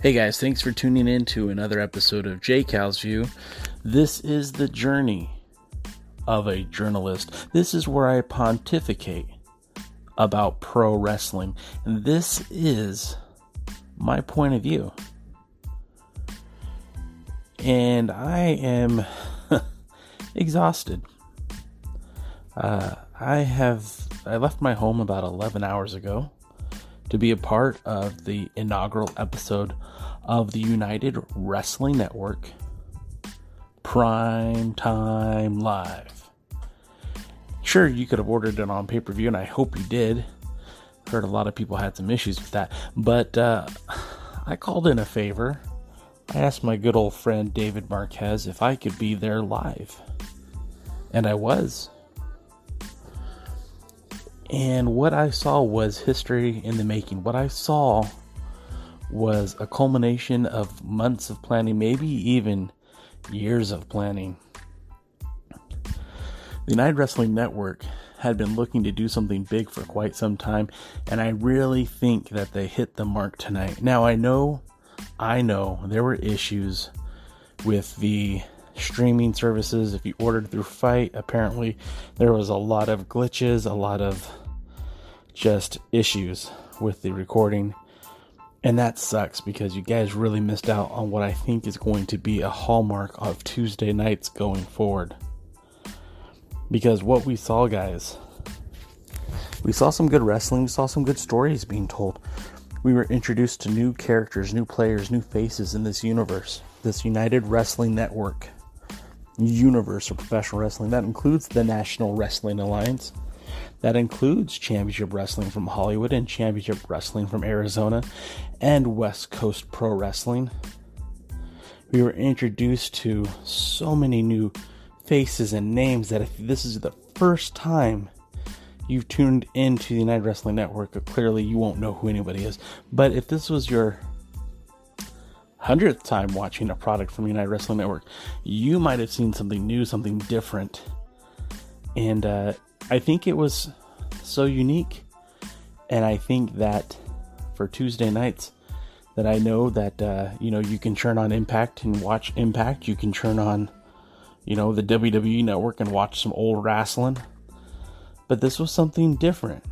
Hey guys, thanks for tuning in to another episode of J Cal's View. This is the journey of a journalist. This is where I pontificate about pro wrestling. And this is my point of view. And I am exhausted. Uh, I have I left my home about 11 hours ago to be a part of the inaugural episode of the United Wrestling Network Prime Time Live. Sure, you could have ordered it on pay per view, and I hope you did. Heard a lot of people had some issues with that, but uh, I called in a favor. I asked my good old friend David Marquez if I could be there live, and I was. And what I saw was history in the making. What I saw was a culmination of months of planning, maybe even years of planning. The United Wrestling Network had been looking to do something big for quite some time, and I really think that they hit the mark tonight. Now, I know, I know there were issues with the streaming services. If you ordered through FITE, apparently there was a lot of glitches, a lot of just issues with the recording. And that sucks because you guys really missed out on what I think is going to be a hallmark of Tuesday nights going forward. Because what we saw, guys, we saw some good wrestling, we saw some good stories being told. We were introduced to new characters, new players, new faces in this universe, this United Wrestling Network universe of professional wrestling. That includes the National Wrestling Alliance. That includes Championship Wrestling from Hollywood and Championship Wrestling from Arizona and West Coast Pro Wrestling. We were introduced to so many new faces and names that if this is the first time you've tuned into the United Wrestling Network, clearly you won't know who anybody is. But if this was your hundredth time watching a product from United Wrestling Network, you might have seen something new, something different. And uh, I think it was so unique. And I think that for Tuesday nights, that I know that, uh, you know, you can turn on Impact and watch Impact. You can turn on, you know, the WWE network and watch some old wrestling. But this was something different.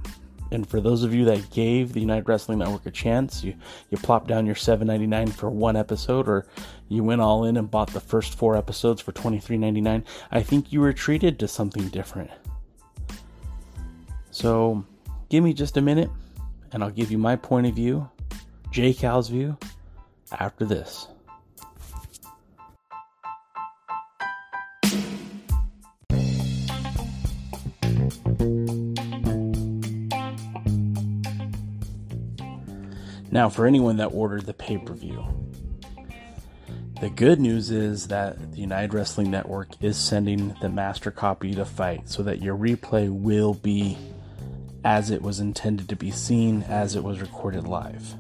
And for those of you that gave the United Wrestling Network a chance, you, you plopped down your $7.99 for one episode, or you went all in and bought the first four episodes for $23.99, I think you were treated to something different. So give me just a minute and I'll give you my point of view, J Cal's view, after this. Now, for anyone that ordered the pay per view, the good news is that the United Wrestling Network is sending the master copy to FITE so that your replay will be as it was intended to be seen as it was recorded live.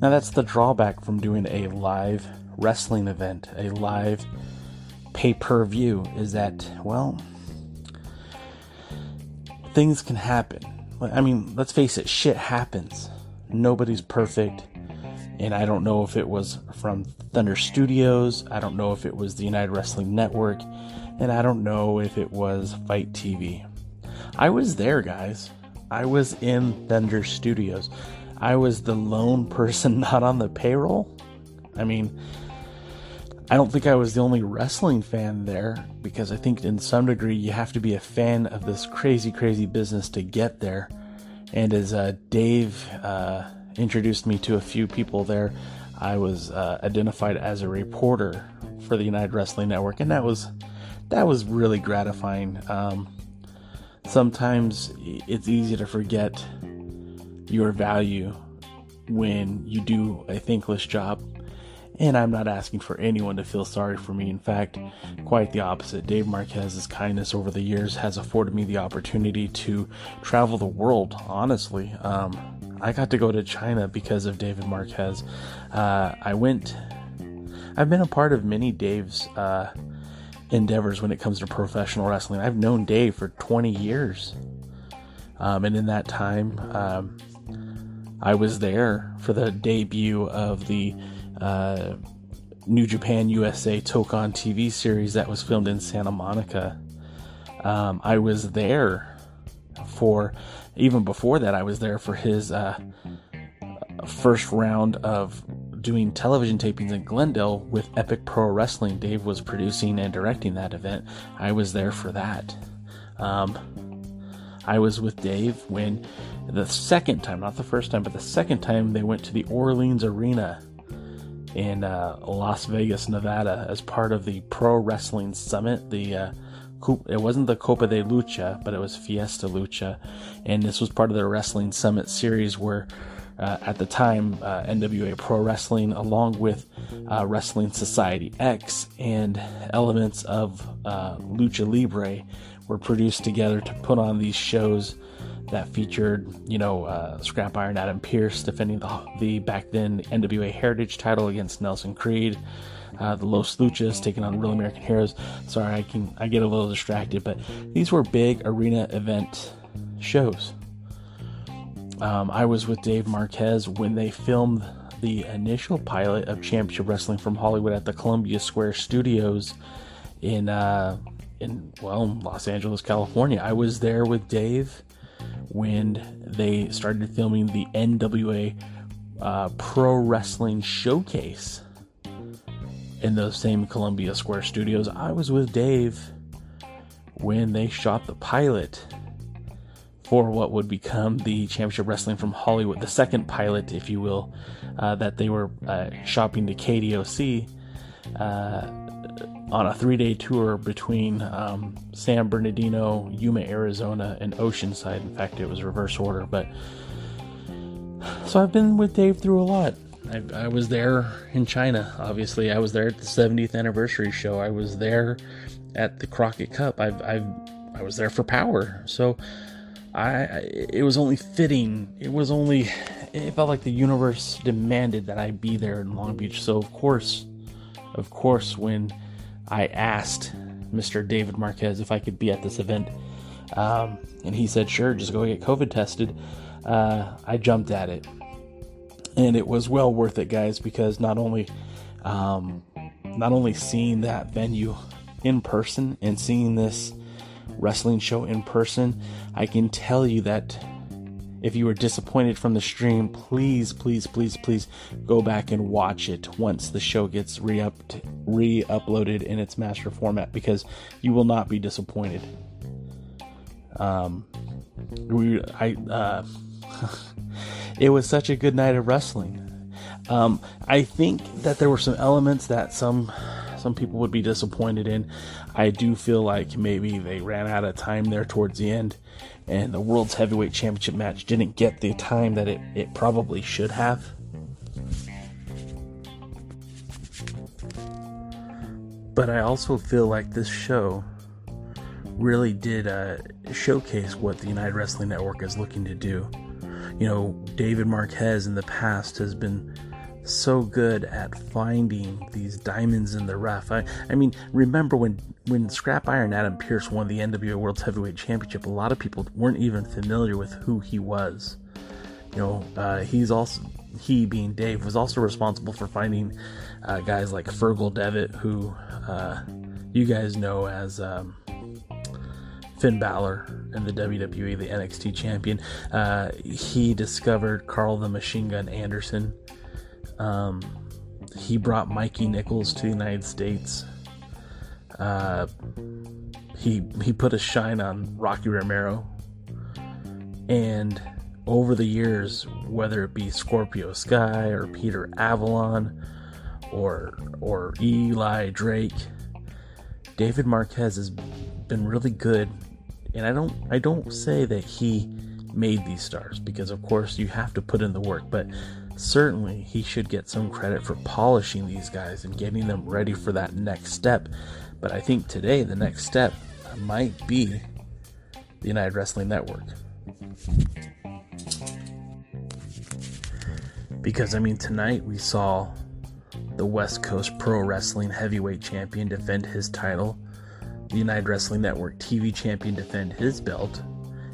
Now, that's the drawback from doing a live wrestling event, a live pay per view, is that, well, things can happen. I mean, let's face it, shit happens. Nobody's perfect. And I don't know if it was from Thunder Studios, I don't know if it was the United Wrestling Network, and I don't know if it was FITE TV. I was there, guys. I was in Thunder Studios. I was the lone person not on the payroll. I mean, I don't think I was the only wrestling fan there because I think in some degree you have to be a fan of this crazy, crazy business to get there. And as uh, Dave uh, introduced me to a few people there, I was uh, identified as a reporter for the United Wrestling Network, and that was that was really gratifying. Um, sometimes it's easy to forget your value when you do a thankless job. And I'm not asking for anyone to feel sorry for me. In fact, quite the opposite. Dave Marquez's kindness over the years has afforded me the opportunity to travel the world, honestly. Um, I got to go to China because of David Marquez. Uh, I went, I've been a part of many Dave's uh, endeavors when it comes to professional wrestling. I've known Dave for 20 years. Um, and in that time, um, I was there for the debut of the uh, New Japan USA Tokon TV series that was filmed in Santa Monica. Um, I was there for, even before that, I was there for his uh, first round of doing television tapings in Glendale with Epic Pro Wrestling. Dave was producing and directing that event. I was there for that. Um, I was with Dave when the second time, not the first time, but the second time they went to the Orleans Arena in uh, Las Vegas, Nevada, as part of the Pro Wrestling Summit. The uh, it wasn't the Copa de Lucha, but it was Fiesta Lucha, and this was part of the Wrestling Summit series where uh, at the time, uh, NWA Pro Wrestling, along with uh, Wrestling Society X and elements of uh, Lucha Libre, were produced together to put on these shows that featured, you know, uh, Scrap Iron Adam Pearce defending the, the back then NWA Heritage title against Nelson Creed. Uh, the Los Luchas taking on Real American Heroes. Sorry, I can I get a little distracted, but these were big arena event shows. Um, I was with Dave Marquez when they filmed the initial pilot of Championship Wrestling from Hollywood at the Columbia Square Studios in uh, in well Los Angeles, California. I was there with Dave when they started filming the NWA uh, Pro Wrestling Showcase in those same Columbia Square Studios. I was with Dave when they shot the pilot for what would become the Championship Wrestling from Hollywood, the second pilot, if you will, uh, that they were uh, shopping to KDOC uh, on a three day tour between um, San Bernardino, Yuma, Arizona, and Oceanside. In fact, it was reverse order. But so I've been with Dave through a lot. I, I was there in China, obviously. I was there at the 70th anniversary show. I was there at the Crockett Cup. I've, I've I was there for Power. So I it was only fitting. It was only it felt like the universe demanded that I be there in Long Beach. So of course, of course, when I asked Mr. David Marquez if I could be at this event, um, and he said, "Sure, just go get COVID tested." Uh, I jumped at it, and it was well worth it, guys, because not only um, not only seeing that venue in person and seeing this wrestling show in person, I can tell you that if you were disappointed from the stream, please, please, please, please go back and watch it once the show gets re-upped, re-uploaded in its master format because you will not be disappointed. Um, we, I, uh, it was such a good night of wrestling. Um, I think that there were some elements that some some people would be disappointed in. I do feel like maybe they ran out of time there towards the end, and the World's Heavyweight Championship match didn't get the time that it, it probably should have. But I also feel like this show really did uh, showcase what the United Wrestling Network is looking to do. You know, David Marquez in the past has been so good at finding these diamonds in the rough. I, I mean, remember when when Scrap Iron Adam Pearce won the NWA World Heavyweight Championship? A lot of people weren't even familiar with who he was. You know, uh, he's also he being Dave was also responsible for finding uh, guys like Fergal Devitt, who uh, you guys know as. Um, Finn Balor in the WWE, the NXT champion. Uh, he discovered Karl the Machine Gun Anderson, um, he brought Mikey Nicholls to the United States. Uh, he he put a shine on Rocky Romero, and over the years, whether it be Scorpio Sky or Peter Avalon or or Eli Drake, David Marquez has been really good. And I don't I don't say that he made these stars because of course you have to put in the work, but certainly he should get some credit for polishing these guys and getting them ready for that next step. But I think today the next step might be the United Wrestling Network. Because, I mean, tonight we saw the West Coast Pro Wrestling Heavyweight Champion defend his title, the United Wrestling Network TV Champion defend his belt,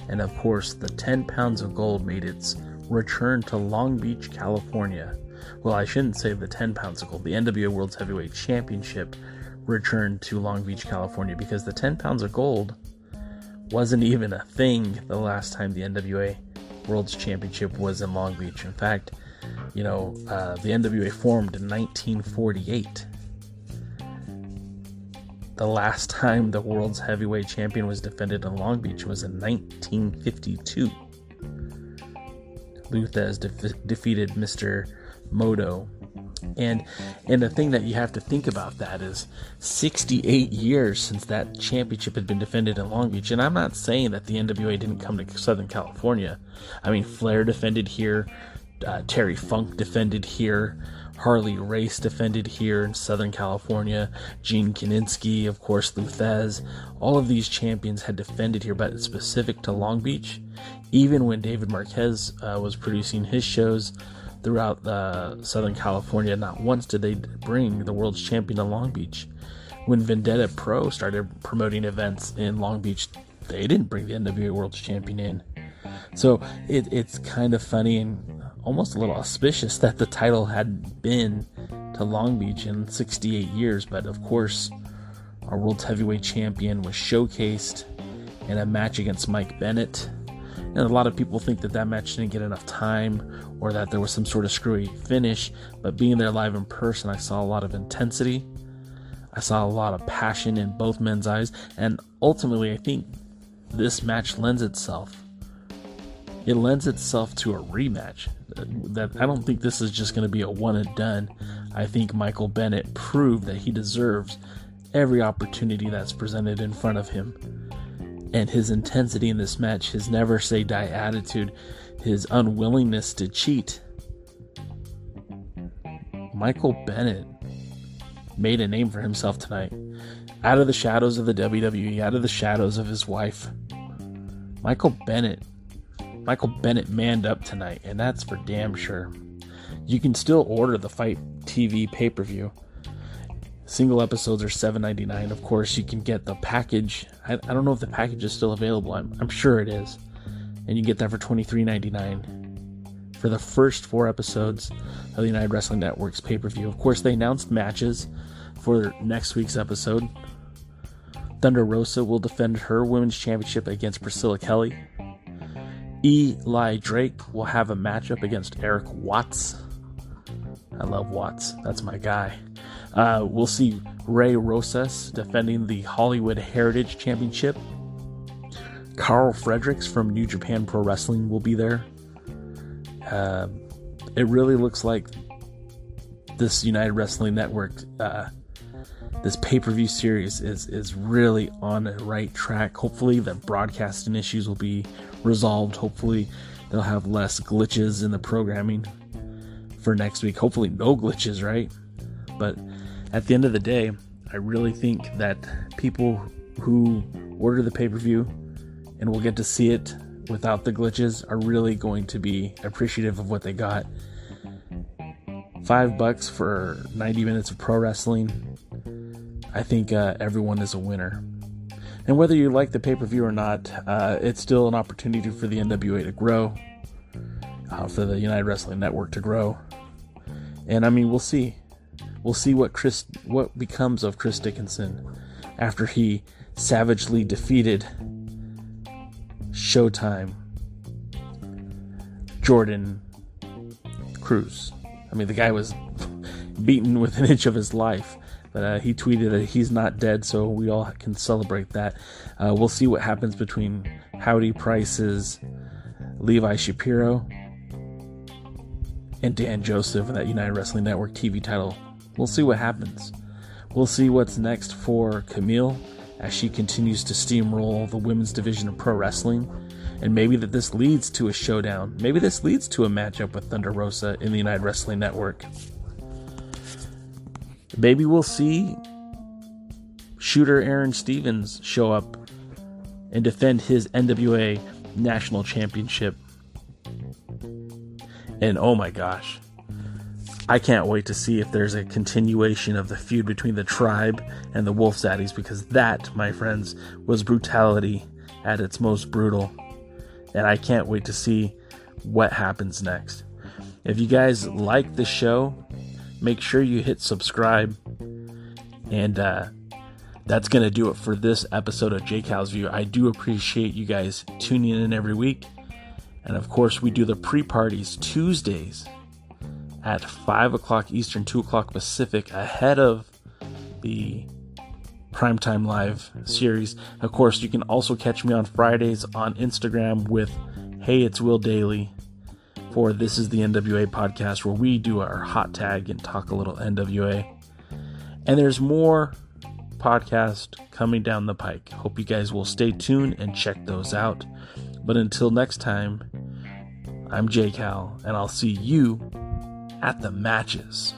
and of course, the 10 pounds of gold made its returned to Long Beach, California. Well, I shouldn't say the 10 pounds of gold. The NWA World's Heavyweight Championship returned to Long Beach, California because the 10 pounds of gold wasn't even a thing the last time the NWA World's Championship was in Long Beach. In fact, you know, uh, the NWA formed in 1948. The last time the world's heavyweight champion was defended in Long Beach was in 1952. Lou has def- defeated Mr. Moto. And and the thing that you have to think about that is 68 years since that championship had been defended in Long Beach. And I'm not saying that the NWA didn't come to Southern California. I mean, Flair defended here, uh, Terry Funk defended here. Harley Race defended here in Southern California. Gene Kiniski, of course, Lou Thesz. All of these champions had defended here, but specific to Long Beach. Even when David Marquez uh, was producing his shows throughout uh, Southern California, not once did they bring the world's champion to Long Beach. When Vendetta Pro started promoting events in Long Beach, they didn't bring the NWA World's Champion in. So it, it's kind of funny and almost a little auspicious that the title hadn't been to Long Beach in 68 years, but of course, our World Heavyweight Champion was showcased in a match against Mike Bennett. And a lot of people think that that match didn't get enough time or that there was some sort of screwy finish, but being there live in person, I saw a lot of intensity. I saw a lot of passion in both men's eyes, and ultimately, I think this match lends itself it lends itself to a rematch. That I don't think this is just going to be a one and done. I think Michael Bennett proved that he deserves every opportunity that's presented in front of him. And his intensity in this match, his never say die attitude, his unwillingness to cheat. Michael Bennett made a name for himself tonight. Out of the shadows of the WWE, out of the shadows of his wife. Michael Bennett Michael Bennett manned up tonight, and that's for damn sure. You can still order the FITE TV pay per view. Single episodes are $7.99. Of course, you can get the package. I, I, don't know if the package is still available. I'm, I'm sure it is. And you get that for $23.99 for the first four episodes of the United Wrestling Network's pay per view. Of course, they announced matches for next week's episode. Thunder Rosa will defend her women's championship against Priscilla Kelly. Eli Drake will have a matchup against Eric Watts. I love Watts. That's my guy. Uh, we'll see Ray Rosas defending the Hollywood Heritage Championship. Karl Fredericks from New Japan Pro Wrestling will be there. Uh, it really looks like this United Wrestling Network, uh, this pay per view series is is really on the right track. Hopefully, the broadcasting issues will be resolved. Hopefully, they'll have less glitches in the programming for next week. Hopefully, no glitches, right? But at the end of the day, I really think that people who order the pay per view and will get to see it without the glitches are really going to be appreciative of what they got. Five bucks for 90 minutes of pro wrestling. I think uh, everyone is a winner. And whether you like the pay per view or not, uh, it's still an opportunity for the NWA to grow, uh, for the United Wrestling Network to grow. And I mean, we'll see. We'll see what Chris, what becomes of Chris Dickinson after he savagely defeated Showtime Jordan Cruz. I mean, the guy was beaten with an inch of his life. But uh, he tweeted that he's not dead, so we all can celebrate that. Uh, we'll see what happens between Howdy Price's Levi Shapiro and Dan Joseph in that United Wrestling Network TV title. We'll see what happens. We'll see what's next for Camille as she continues to steamroll the women's division of pro wrestling. And maybe that this leads to a showdown. Maybe this leads to a matchup with Thunder Rosa in the United Wrestling Network. Maybe we'll see shooter Aron Stevens show up and defend his NWA national championship. And oh my gosh, I can't wait to see if there's a continuation of the feud between the tribe and the Wolf Zaddies because that, my friends, was brutality at its most brutal. And I can't wait to see what happens next. If you guys like the show, make sure you hit subscribe. And uh, that's going to do it for this episode of J Cal's View. I do appreciate you guys tuning in every week. And of course, we do the pre parties Tuesdays at 5 o'clock Eastern, 2 o'clock Pacific, ahead of the Primetime Live series. Of course, you can also catch me on Fridays on Instagram with Hey, it's Will Daly for This is the NWA podcast, where we do our hot tag and talk a little NWA. And there's more podcast coming down the pike. Hope you guys will stay tuned and check those out. But until next time, I'm J Cal, and I'll see you at the matches.